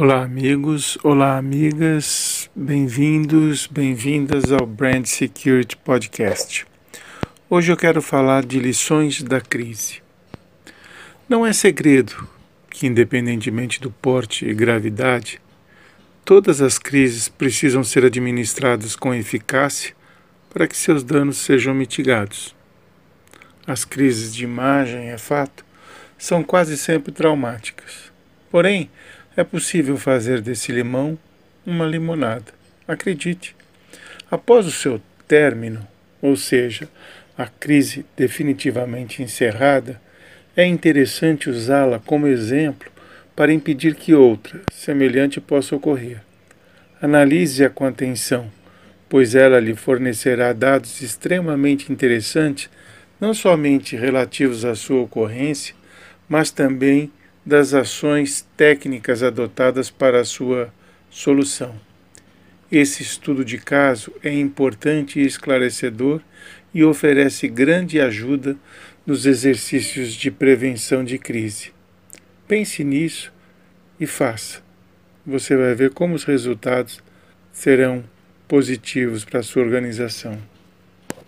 Olá, amigos, olá, amigas, bem-vindos, bem-vindas ao Brand Security Podcast. Hoje eu quero falar de lições da crise. Não é segredo que, independentemente do porte e gravidade, todas as crises precisam ser administradas com eficácia para que seus danos sejam mitigados. As crises de imagem, é fato, são quase sempre traumáticas. Porém, é possível fazer desse limão uma limonada. Acredite. Após o seu término, ou seja, a crise definitivamente encerrada, é interessante usá-la como exemplo para impedir que outra, semelhante, possa ocorrer. Analise-a com atenção, pois ela lhe fornecerá dados extremamente interessantes, não somente relativos à sua ocorrência, mas também das ações técnicas adotadas para a sua solução. Esse estudo de caso é importante e esclarecedor e oferece grande ajuda nos exercícios de prevenção de crise. Pense nisso e faça. Você vai ver como os resultados serão positivos para a sua organização.